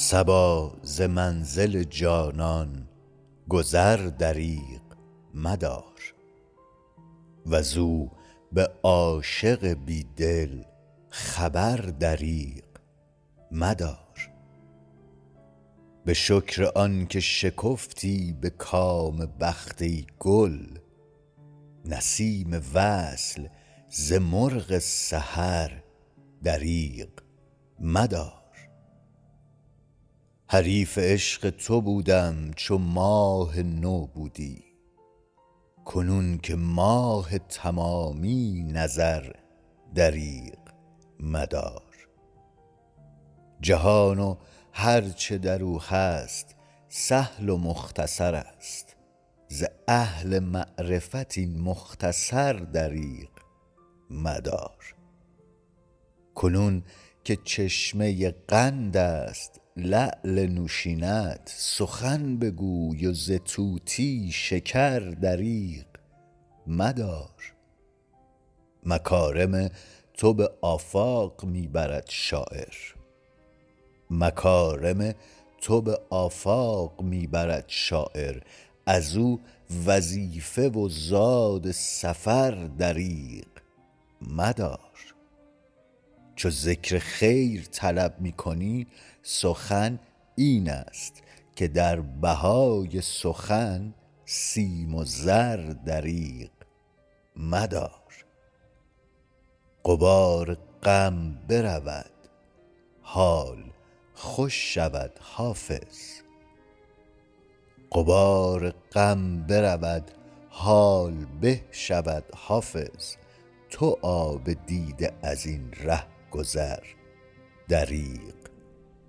صبا ز منزل جانان گذر دریغ مدار. وزو به عاشق بی دل خبر دریغ مدار. به شکر آن که شکفتی به کام بخت ای گل نسیم وصل ز مرغ سحر دریغ مدار. حریف عشق تو بودم چو ماه نو بودی. کنون که ماه تمامی نظر دریغ مدار. جهان و هر چه در او هست سهل و مختصر است. ز اهل معرفت این مختصر دریغ مدار. کنون که چشمه قند است لعل نوشینت سخن بگوی و ز طوطی شکر دریغ مدار. مکارم تو به آفاق می برد شاعر. از او وظیفه و زاد سفر دریغ مدار. چو ذکر خیر طلب می کنی سخن این است که در بهای سخن سیم و زر دریغ مدار. غبار غم برود حال خوش شود حافظ. تو آب دیده از این رهگذر دریغ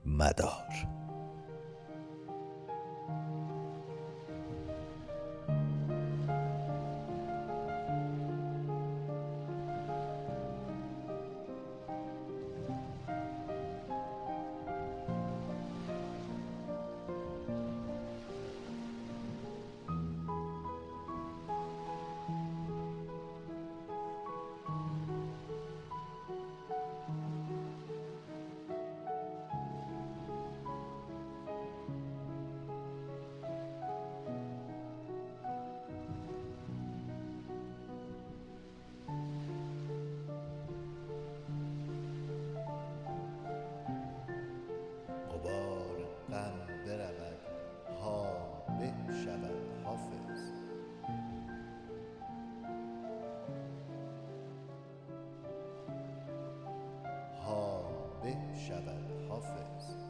مدار. حال به شود حافظ.